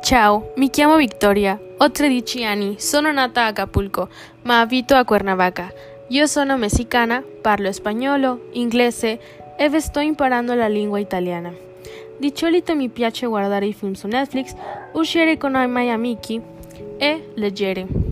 Ciao, mi chiamo Victoria, ho 13 anni, sono nata a Acapulco, ma abito a Cuernavaca. Io sono messicana, parlo spagnolo, inglese e sto imparando la lingua italiana. Di solito mi piace guardare i film su Netflix, uscire con i miei amici e leggere.